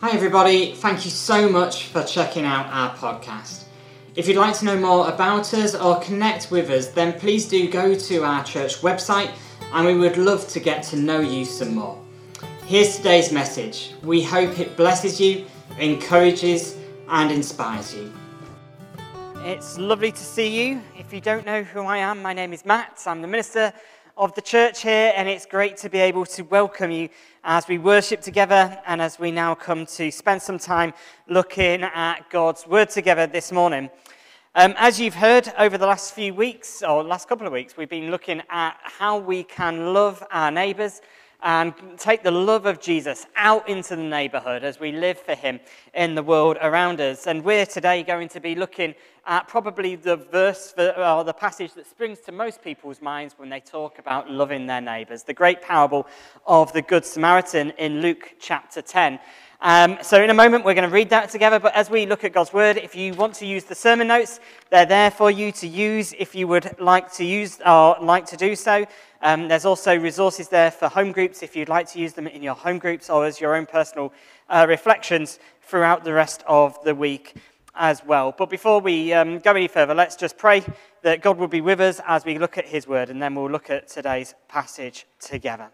Hi, everybody. Thank you so much for checking out our podcast. If you'd like to know more about us or connect with us, then please do go to our church website and we would love to get to know you some more. Here's today's message. We hope it blesses you, encourages, and inspires you. It's lovely to see you. If you don't know who I am, my name is Matt. I'm the minister of the church here, and it's great to be able to welcome you as we worship together and as we now come to spend some time looking at God's Word together this morning. Um, as you've heard over the last few weeks, or last couple of weeks, we've been looking at how we can love our neighbours and take the love of Jesus out into the neighborhood as we live for him in the world around us. And we're today going to be looking at probably the verse for, or the passage that springs to most people's minds when they talk about loving their neighbors, the great parable of the Good Samaritan in Luke chapter 10. Um, so, in a moment, we're going to read that together. But as we look at God's word, if you want to use the sermon notes, they're there for you to use if you would like to use or like to do so. Um, there's also resources there for home groups if you'd like to use them in your home groups or as your own personal uh, reflections throughout the rest of the week as well. But before we um, go any further, let's just pray that God will be with us as we look at His word, and then we'll look at today's passage together.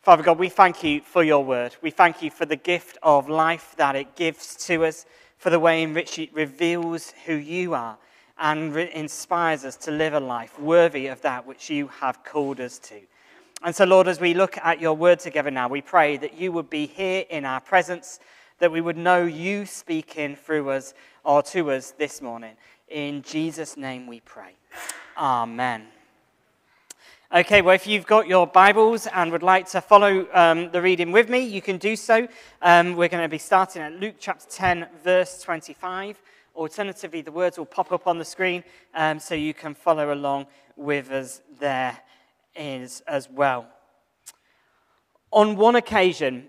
Father God, we thank you for your word. We thank you for the gift of life that it gives to us, for the way in which it reveals who you are and re- inspires us to live a life worthy of that which you have called us to. And so, Lord, as we look at your word together now, we pray that you would be here in our presence, that we would know you speaking through us or to us this morning. In Jesus' name we pray. Amen. Okay, well, if you've got your Bibles and would like to follow um, the reading with me, you can do so. Um, we're going to be starting at Luke chapter 10, verse 25. Alternatively, the words will pop up on the screen um, so you can follow along with us there is as well. On one occasion,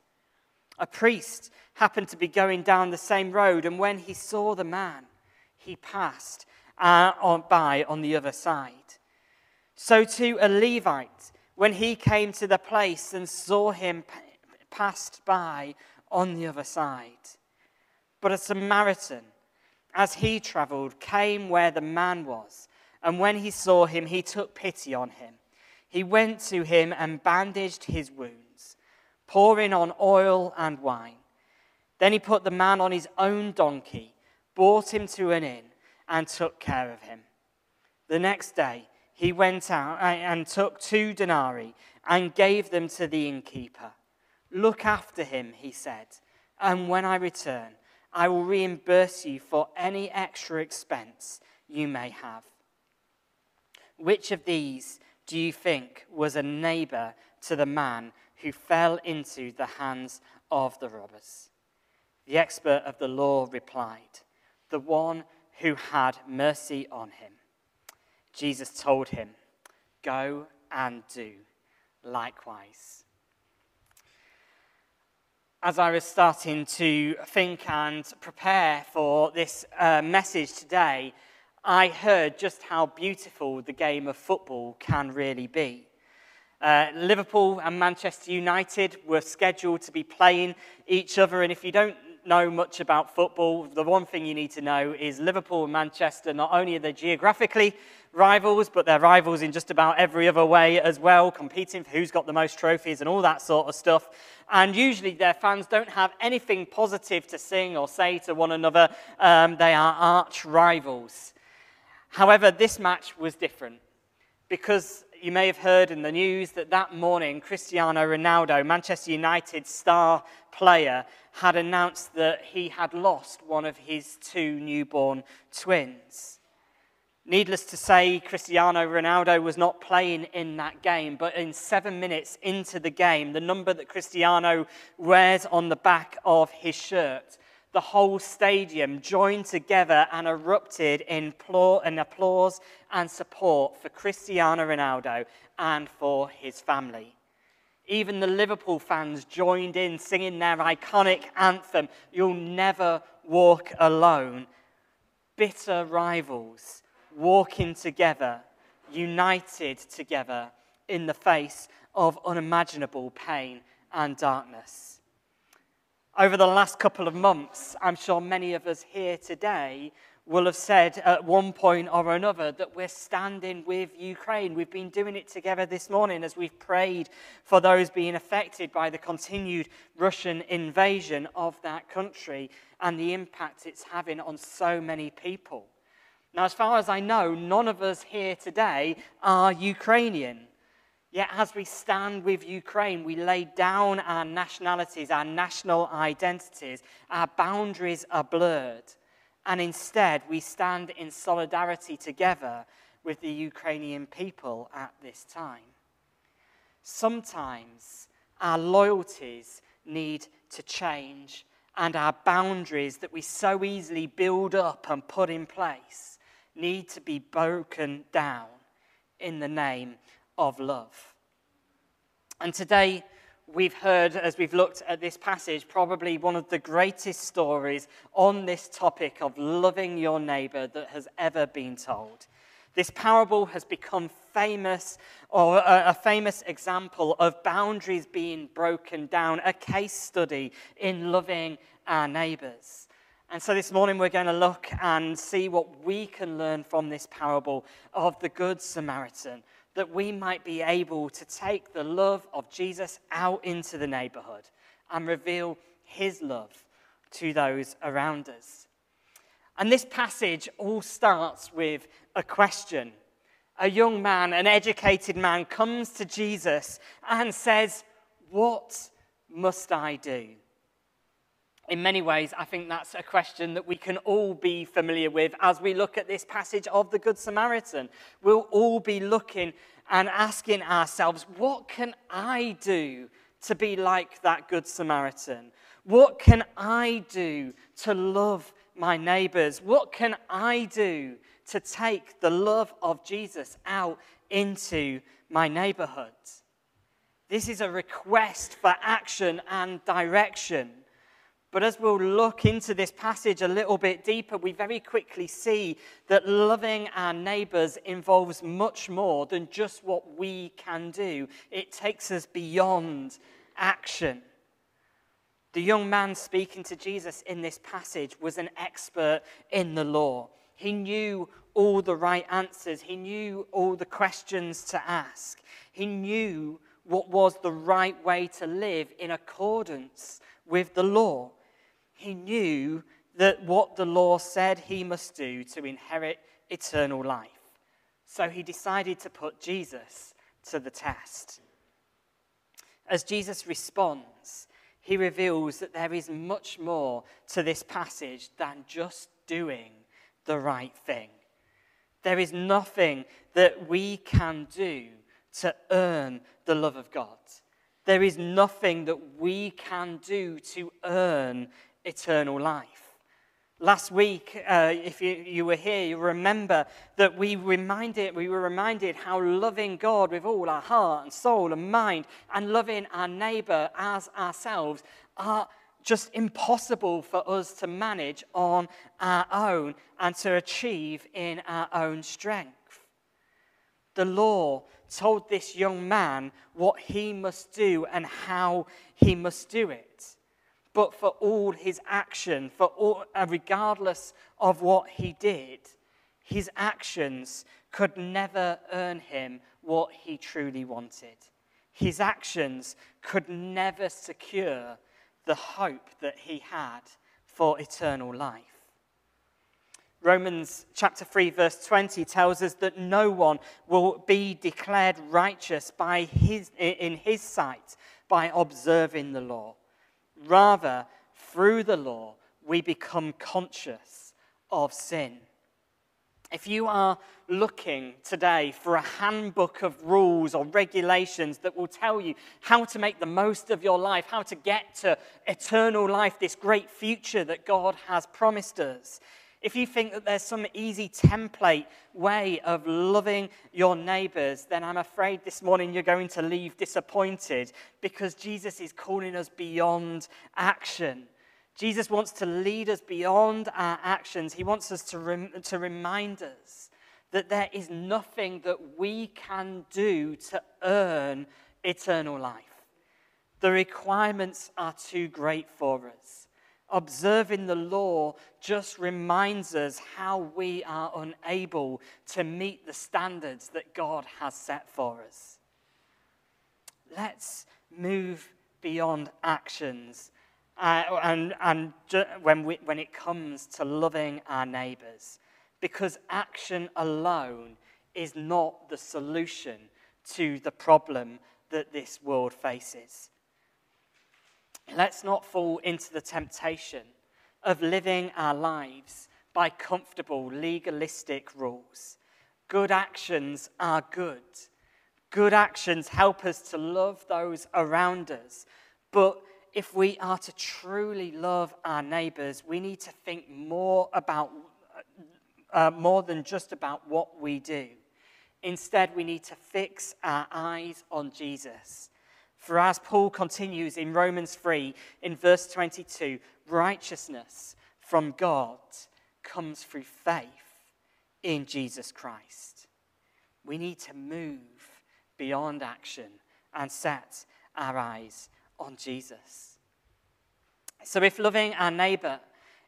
A priest happened to be going down the same road, and when he saw the man, he passed uh, on, by on the other side. So too a Levite when he came to the place and saw him passed by on the other side. But a Samaritan, as he traveled, came where the man was, and when he saw him, he took pity on him. He went to him and bandaged his wounds, pouring on oil and wine. Then he put the man on his own donkey, brought him to an inn, and took care of him. The next day, he went out uh, and took two denarii and gave them to the innkeeper. Look after him, he said, and when I return, I will reimburse you for any extra expense you may have. Which of these do you think was a neighbor to the man who fell into the hands of the robbers? The expert of the law replied, The one who had mercy on him. Jesus told him, Go and do likewise. As I was starting to think and prepare for this uh, message today, I heard just how beautiful the game of football can really be. Uh, Liverpool and Manchester United were scheduled to be playing each other, and if you don't know much about football, the one thing you need to know is Liverpool and Manchester, not only are they geographically rivals, but they're rivals in just about every other way as well, competing for who's got the most trophies and all that sort of stuff. And usually their fans don't have anything positive to sing or say to one another. Um, they are arch rivals. However, this match was different because you may have heard in the news that that morning Cristiano Ronaldo, Manchester United star player, had announced that he had lost one of his two newborn twins. Needless to say, Cristiano Ronaldo was not playing in that game, but in seven minutes into the game, the number that Cristiano wears on the back of his shirt, the whole stadium joined together and erupted in applause and support for Cristiano Ronaldo and for his family. Even the Liverpool fans joined in singing their iconic anthem, You'll Never Walk Alone. Bitter rivals walking together, united together in the face of unimaginable pain and darkness. Over the last couple of months, I'm sure many of us here today will have said at one point or another that we're standing with Ukraine. We've been doing it together this morning as we've prayed for those being affected by the continued Russian invasion of that country and the impact it's having on so many people. Now, as far as I know, none of us here today are Ukrainian. Yet, as we stand with Ukraine, we lay down our nationalities, our national identities, our boundaries are blurred. And instead, we stand in solidarity together with the Ukrainian people at this time. Sometimes our loyalties need to change, and our boundaries that we so easily build up and put in place need to be broken down in the name of love. And today, we've heard, as we've looked at this passage, probably one of the greatest stories on this topic of loving your neighbor that has ever been told. This parable has become famous, or a, a, famous example of boundaries being broken down, a case study in loving our neighbors. And so this morning we're going to look and see what we can learn from this parable of the Good Samaritan, that we might be able to take the love of Jesus out into the neighborhood and reveal his love to those around us. And this passage all starts with a question. A young man, an educated man, comes to Jesus and says, What must I do? In many ways, I think that's a question that we can all be familiar with as we look at this passage of the Good Samaritan. We'll all be looking and asking ourselves, what can I do to be like that Good Samaritan? What can I do to love my neighbors? What can I do to take the love of Jesus out into my neighborhood? This is a request for action and direction. But as we'll look into this passage a little bit deeper, we very quickly see that loving our neighbors involves much more than just what we can do. It takes us beyond action. The young man speaking to Jesus in this passage was an expert in the law. He knew all the right answers, he knew all the questions to ask, he knew what was the right way to live in accordance with the law. He knew that what the law said he must do to inherit eternal life. So he decided to put Jesus to the test. As Jesus responds, he reveals that there is much more to this passage than just doing the right thing. There is nothing that we can do to earn the love of God. There is nothing that we can do to earn eternal life. Last week, uh, if you, you were here, you remember that we, reminded, we were reminded how loving God with all our heart and soul and mind and loving our neighbor as ourselves are just impossible for us to manage on our own and to achieve in our own strength. The law told this young man what he must do and how he must do it. But for all his action, for all, regardless of what he did, his actions could never earn him what he truly wanted. His actions could never secure the hope that he had for eternal life. Romans chapter 3, verse 20 tells us that no one will be declared righteous by his, in his sight by observing the law. Rather, through the law, we become conscious of sin. If you are looking today for a handbook of rules or regulations that will tell you how to make the most of your life, how to get to eternal life, this great future that God has promised us, if you think that there's some easy template way of loving your neighbors, then I'm afraid this morning you're going to leave disappointed because Jesus is calling us beyond action. Jesus wants to lead us beyond our actions. He wants us to, rem- to remind us that there is nothing that we can do to earn eternal life. The requirements are too great for us observing the law just reminds us how we are unable to meet the standards that God has set for us. Let's move beyond actions uh, and, and ju- when, we, when it comes to loving our neighbors, because action alone is not the solution to the problem that this world faces. Let's not fall into the temptation of living our lives by comfortable, legalistic rules. Good actions are good. Good actions help us to love those around us. But if we are to truly love our neighbors, we need to think more about uh, more than just about what we do. Instead, we need to fix our eyes on Jesus for as Paul continues in Romans 3, in verse 22, righteousness from God comes through faith in Jesus Christ. We need to move beyond action and set our eyes on Jesus. So, if loving our neighbor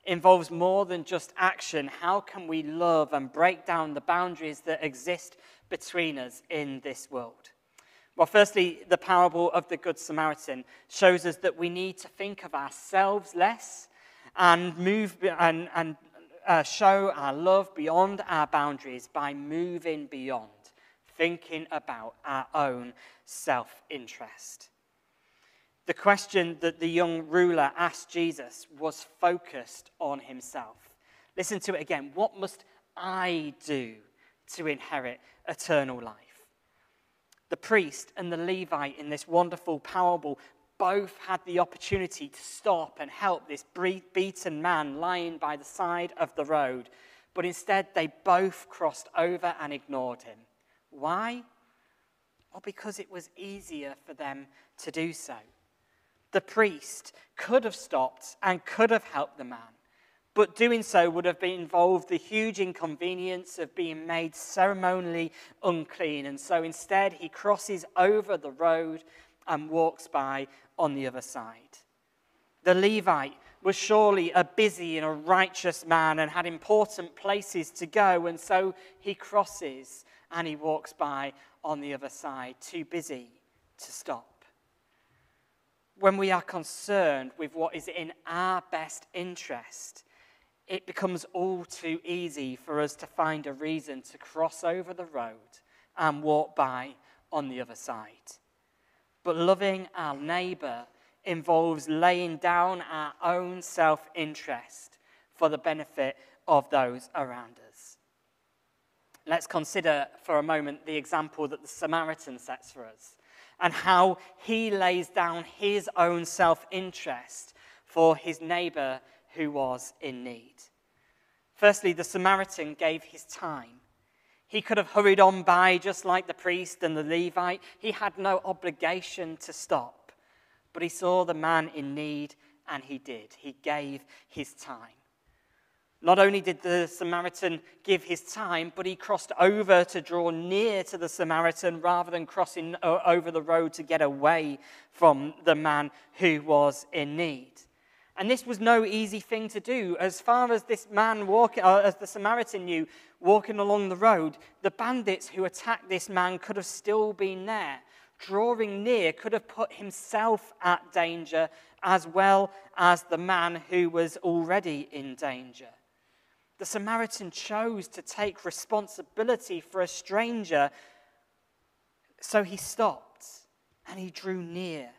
involves more than just action, how can we love and break down the boundaries that exist between us in this world? Well, firstly, the parable of the Good Samaritan shows us that we need to think of ourselves less and move and, and uh, show our love beyond our boundaries by moving beyond, thinking about our own self interest. The question that the young ruler asked Jesus was focused on himself. Listen to it again. What must I do to inherit eternal life? The priest and the Levite in this wonderful parable both had the opportunity to stop and help this beaten man lying by the side of the road, but instead they both crossed over and ignored him. Why? Well, because it was easier for them to do so. The priest could have stopped and could have helped the man. But doing so would have involved the huge inconvenience of being made ceremonially unclean. And so instead, he crosses over the road and walks by on the other side. The Levite was surely a busy and a righteous man and had important places to go. And so he crosses and he walks by on the other side, too busy to stop. When we are concerned with what is in our best interest, it becomes all too easy for us to find a reason to cross over the road and walk by on the other side. But loving our neighbor involves laying down our own self interest for the benefit of those around us. Let's consider for a moment the example that the Samaritan sets for us and how he lays down his own self interest for his neighbor who was in need. Firstly, the Samaritan gave his time. He could have hurried on by just like the priest and the Levite. He had no obligation to stop. But he saw the man in need and he did. He gave his time. Not only did the Samaritan give his time, but he crossed over to draw near to the Samaritan rather than crossing uh, over the road to get away from the man who was in need. And this was no easy thing to do. As far as this man walking, uh, as the Samaritan knew, walking along the road, the bandits who attacked this man could have still been there. Drawing near could have put himself at danger as well as the man who was already in danger. The Samaritan chose to take responsibility for a stranger, so he stopped and he drew near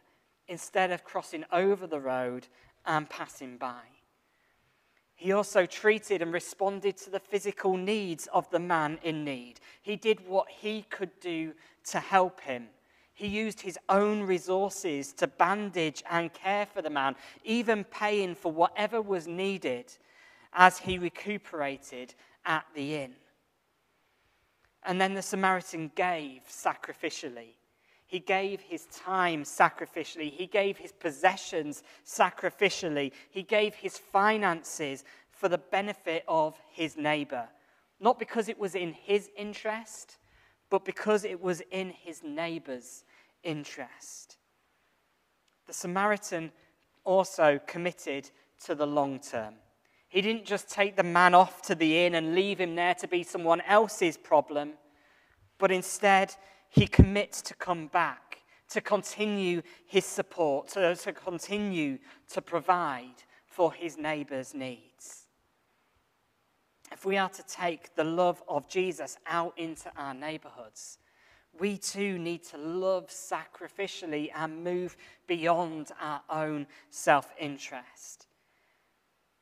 instead of crossing over the road and passing by. He also treated and responded to the physical needs of the man in need. He did what he could do to help him. He used his own resources to bandage and care for the man, even paying for whatever was needed as he recuperated at the inn. And then the Samaritan gave sacrificially. He gave his time sacrificially. He gave his possessions sacrificially. He gave his finances for the benefit of his neighbor. Not because it was in his interest, but because it was in his neighbor's interest. The Samaritan also committed to the long term. He didn't just take the man off to the inn and leave him there to be someone else's problem, but instead, he commits to come back, to continue his support, to, to continue to provide for his neighbor's needs. If we are to take the love of Jesus out into our neighborhoods, we too need to love sacrificially and move beyond our own self interest.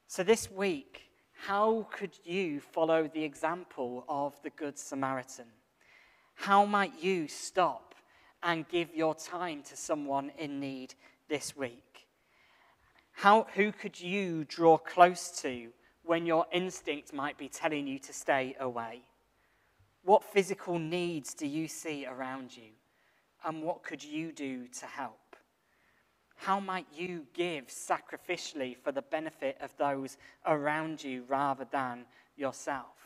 So, this week, how could you follow the example of the Good Samaritan? How might you stop and give your time to someone in need this week? How, who could you draw close to when your instinct might be telling you to stay away? What physical needs do you see around you? And what could you do to help? How might you give sacrificially for the benefit of those around you rather than yourself?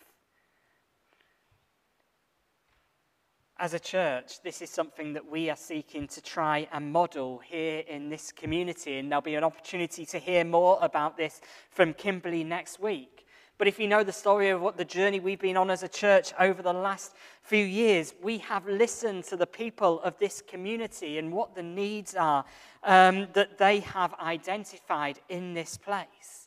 As a church, this is something that we are seeking to try and model here in this community, and there'll be an opportunity to hear more about this from Kimberly next week. But if you know the story of what the journey we've been on as a church over the last few years, we have listened to the people of this community and what the needs are um, that they have identified in this place.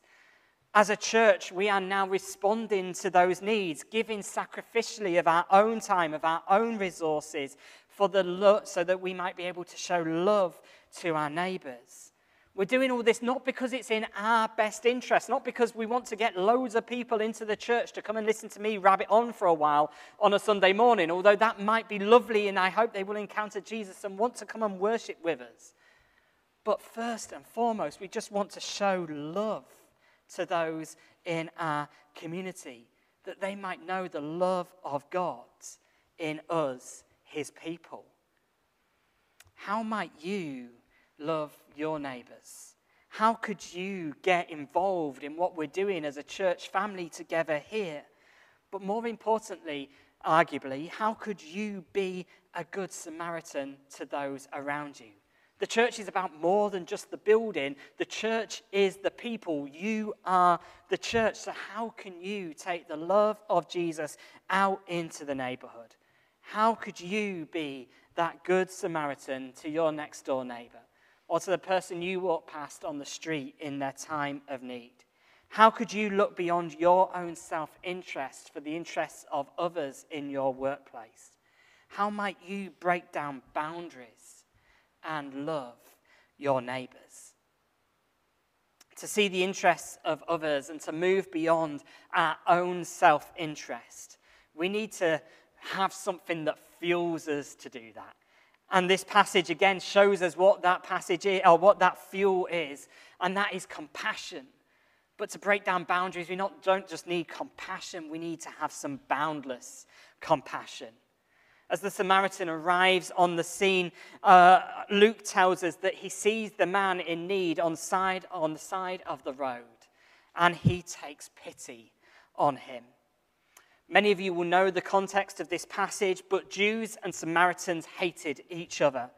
As a church, we are now responding to those needs, giving sacrificially of our own time, of our own resources, for the lo- so that we might be able to show love to our neighbors. We're doing all this not because it's in our best interest, not because we want to get loads of people into the church to come and listen to me rabbit on for a while on a Sunday morning, although that might be lovely and I hope they will encounter Jesus and want to come and worship with us. But first and foremost, we just want to show love to those in our community, that they might know the love of God in us, his people. How might you love your neighbors? How could you get involved in what we're doing as a church family together here? But more importantly, arguably, how could you be a good Samaritan to those around you? The church is about more than just the building. The church is the people. You are the church. So, how can you take the love of Jesus out into the neighborhood? How could you be that good Samaritan to your next door neighbor or to the person you walk past on the street in their time of need? How could you look beyond your own self interest for the interests of others in your workplace? How might you break down boundaries? And love your neighbors. To see the interests of others and to move beyond our own self interest, we need to have something that fuels us to do that. And this passage again shows us what that passage is, or what that fuel is, and that is compassion. But to break down boundaries, we not, don't just need compassion, we need to have some boundless compassion. As the Samaritan arrives on the scene, uh, Luke tells us that he sees the man in need on, side, on the side of the road and he takes pity on him. Many of you will know the context of this passage, but Jews and Samaritans hated each other.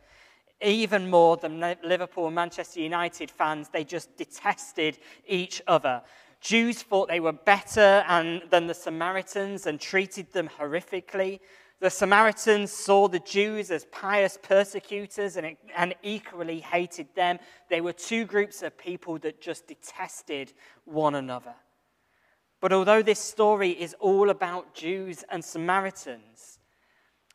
even more than Liverpool and Manchester United fans, they just detested each other. Jews thought they were better and, than the Samaritans and treated them horrifically. The Samaritans saw the Jews as pious persecutors and, and equally hated them. They were two groups of people that just detested one another. But although this story is all about Jews and Samaritans,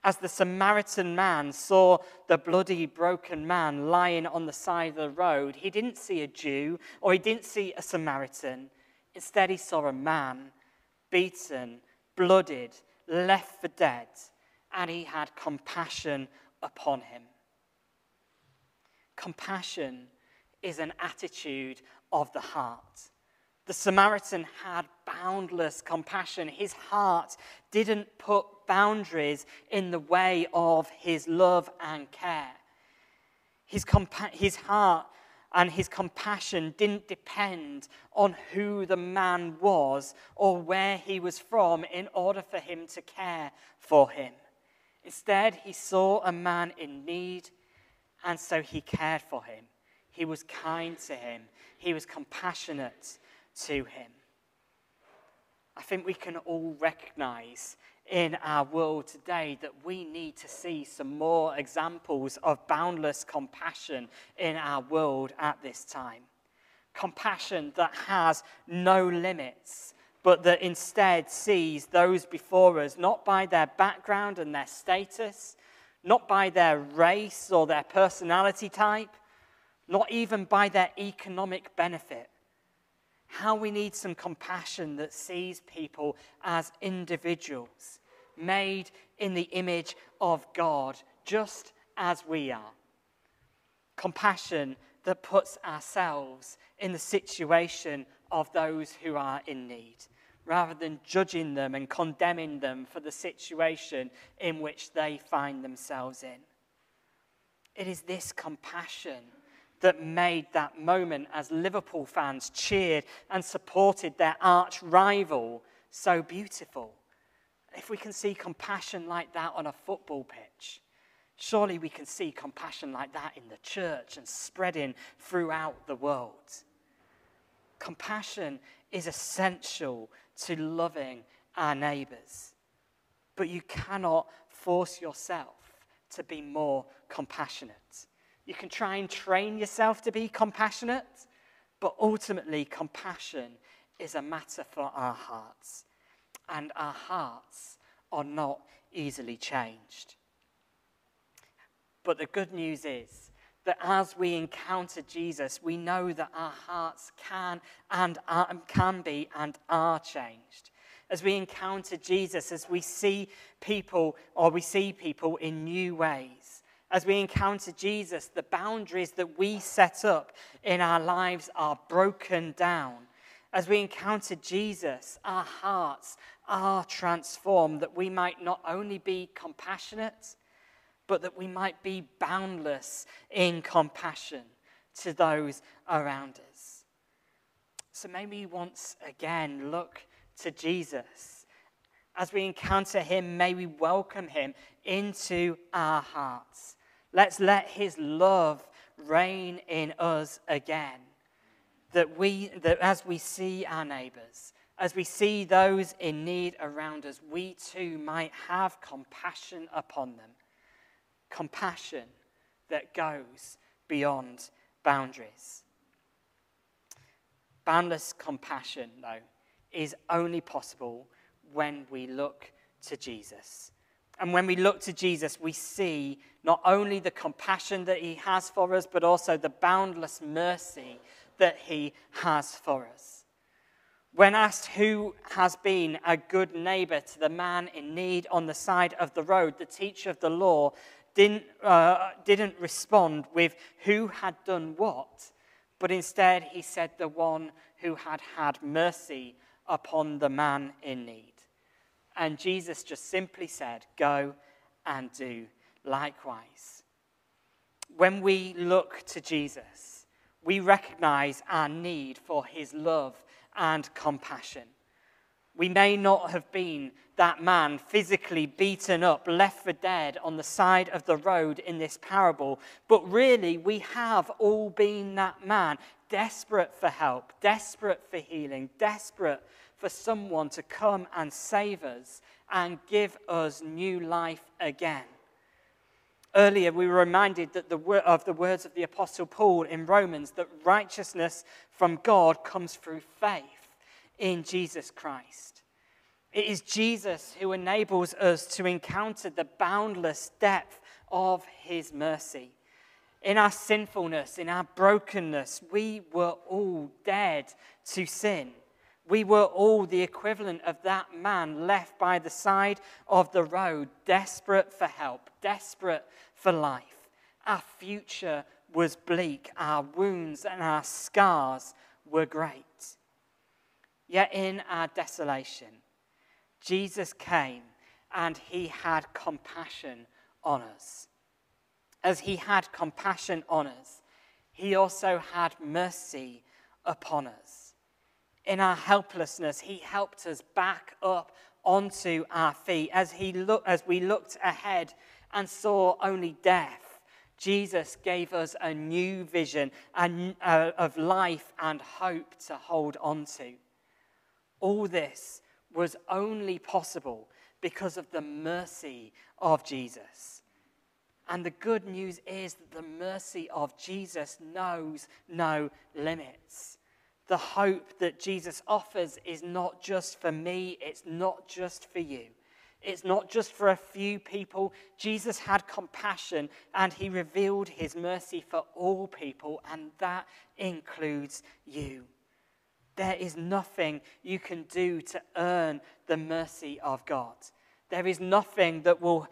as the Samaritan man saw the bloody, broken man lying on the side of the road, he didn't see a Jew or he didn't see a Samaritan. Instead, he saw a man beaten, blooded, left for dead, and he had compassion upon him. Compassion is an attitude of the heart. The Samaritan had boundless compassion. His heart didn't put boundaries in the way of his love and care. His, compa- his heart and his compassion didn't depend on who the man was or where he was from in order for him to care for him. Instead, he saw a man in need, and so he cared for him. He was kind to him, he was compassionate to him. I think we can all recognize in our world today that we need to see some more examples of boundless compassion in our world at this time. Compassion that has no limits, but that instead sees those before us not by their background and their status, not by their race or their personality type, not even by their economic benefit, how we need some compassion that sees people as individuals, made in the image of God, just as we are. Compassion that puts ourselves in the situation of those who are in need, rather than judging them and condemning them for the situation in which they find themselves in. It is this compassion that made that moment as Liverpool fans cheered and supported their arch rival so beautiful. If we can see compassion like that on a football pitch, surely we can see compassion like that in the church and spreading throughout the world. Compassion is essential to loving our neighbours, but you cannot force yourself to be more compassionate. You can try and train yourself to be compassionate, but ultimately, compassion is a matter for our hearts. And our hearts are not easily changed. But the good news is that as we encounter Jesus, we know that our hearts can and are, can be and are changed. As we encounter Jesus, as we see people or we see people in new ways, as we encounter Jesus, the boundaries that we set up in our lives are broken down. As we encounter Jesus, our hearts are transformed that we might not only be compassionate, but that we might be boundless in compassion to those around us. So maybe once again look to Jesus. As we encounter him, may we welcome him into our hearts. Let's let his love reign in us again. That, we, that as we see our neighbors, as we see those in need around us, we too might have compassion upon them. Compassion that goes beyond boundaries. Boundless compassion, though, is only possible when we look to Jesus. And when we look to Jesus, we see not only the compassion that he has for us, but also the boundless mercy that he has for us. When asked who has been a good neighbor to the man in need on the side of the road, the teacher of the law didn't, uh, didn't respond with who had done what, but instead he said the one who had had mercy upon the man in need. And Jesus just simply said, Go and do likewise. When we look to Jesus, we recognize our need for his love and compassion. We may not have been that man physically beaten up, left for dead on the side of the road in this parable, but really we have all been that man, desperate for help, desperate for healing, desperate for someone to come and save us and give us new life again. Earlier, we were reminded that the, of the words of the Apostle Paul in Romans that righteousness from God comes through faith in Jesus Christ. It is Jesus who enables us to encounter the boundless depth of his mercy. In our sinfulness, in our brokenness, we were all dead to sin. We were all the equivalent of that man left by the side of the road, desperate for help, desperate for life. Our future was bleak, our wounds and our scars were great. Yet in our desolation, Jesus came and he had compassion on us. As he had compassion on us, he also had mercy upon us in our helplessness, He helped us back up onto our feet. As, he look, as we looked ahead and saw only death, Jesus gave us a new vision uh, of life and hope to hold on to. All this was only possible because of the mercy of Jesus. And the good news is that the mercy of Jesus knows no limits. The hope that Jesus offers is not just for me, it's not just for you. It's not just for a few people. Jesus had compassion and he revealed his mercy for all people, and that includes you. There is nothing you can do to earn the mercy of God. There is nothing that will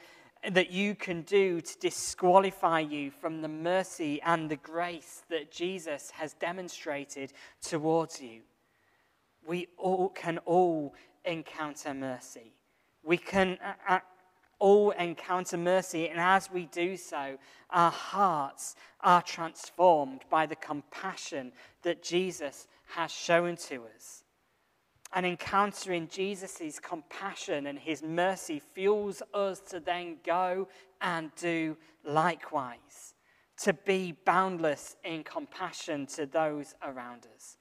that you can do to disqualify you from the mercy and the grace that Jesus has demonstrated towards you. We all can all encounter mercy. We can uh, uh, all encounter mercy, and as we do so, our hearts are transformed by the compassion that Jesus has shown to us and encountering Jesus' compassion and his mercy fuels us to then go and do likewise, to be boundless in compassion to those around us,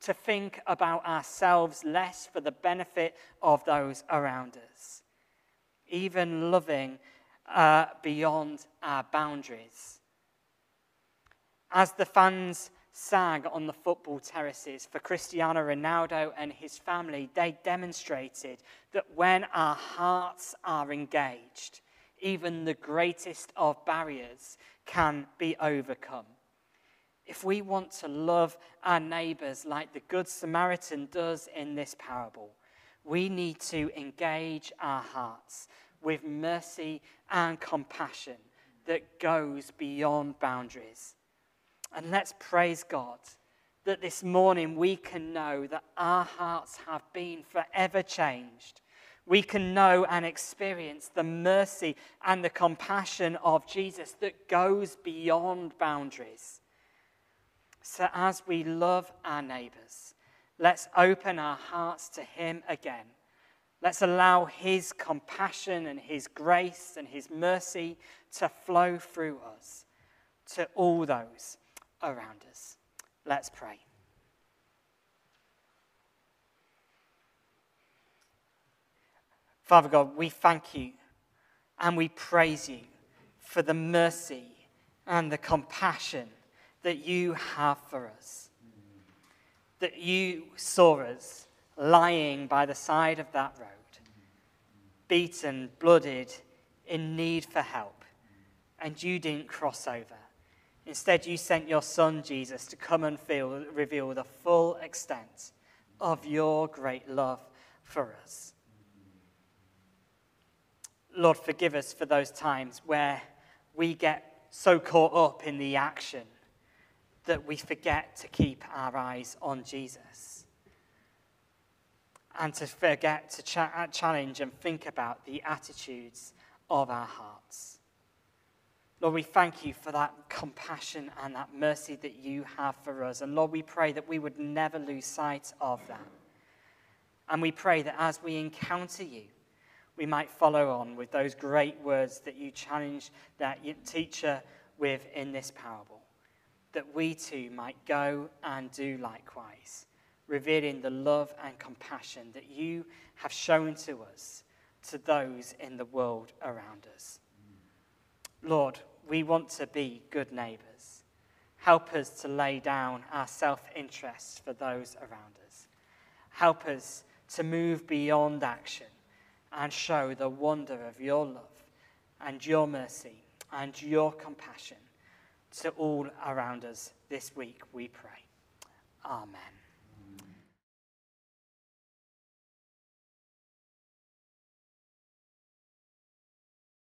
to think about ourselves less for the benefit of those around us, even loving uh, beyond our boundaries. As the fans sang on the football terraces for Cristiano Ronaldo and his family, they demonstrated that when our hearts are engaged, even the greatest of barriers can be overcome. If we want to love our neighbors like the Good Samaritan does in this parable, we need to engage our hearts with mercy and compassion that goes beyond boundaries. And let's praise God that this morning we can know that our hearts have been forever changed. We can know and experience the mercy and the compassion of Jesus that goes beyond boundaries. So, as we love our neighbors, let's open our hearts to Him again. Let's allow His compassion and His grace and His mercy to flow through us to all those around us. Let's pray. Father God, we thank you and we praise you for the mercy and the compassion that you have for us. That you saw us lying by the side of that road, beaten, blooded, in need for help, and you didn't cross over. Instead, you sent your son, Jesus, to come and feel, reveal the full extent of your great love for us. Lord, forgive us for those times where we get so caught up in the action that we forget to keep our eyes on Jesus and to forget to cha- challenge and think about the attitudes of our hearts. Lord, we thank you for that compassion and that mercy that you have for us. And Lord, we pray that we would never lose sight of that. And we pray that as we encounter you, we might follow on with those great words that you challenge that teacher with in this parable, that we too might go and do likewise, revealing the love and compassion that you have shown to us, to those in the world around us. Lord, we want to be good neighbours. Help us to lay down our self interest for those around us. Help us to move beyond action and show the wonder of your love and your mercy and your compassion to all around us this week, we pray. Amen.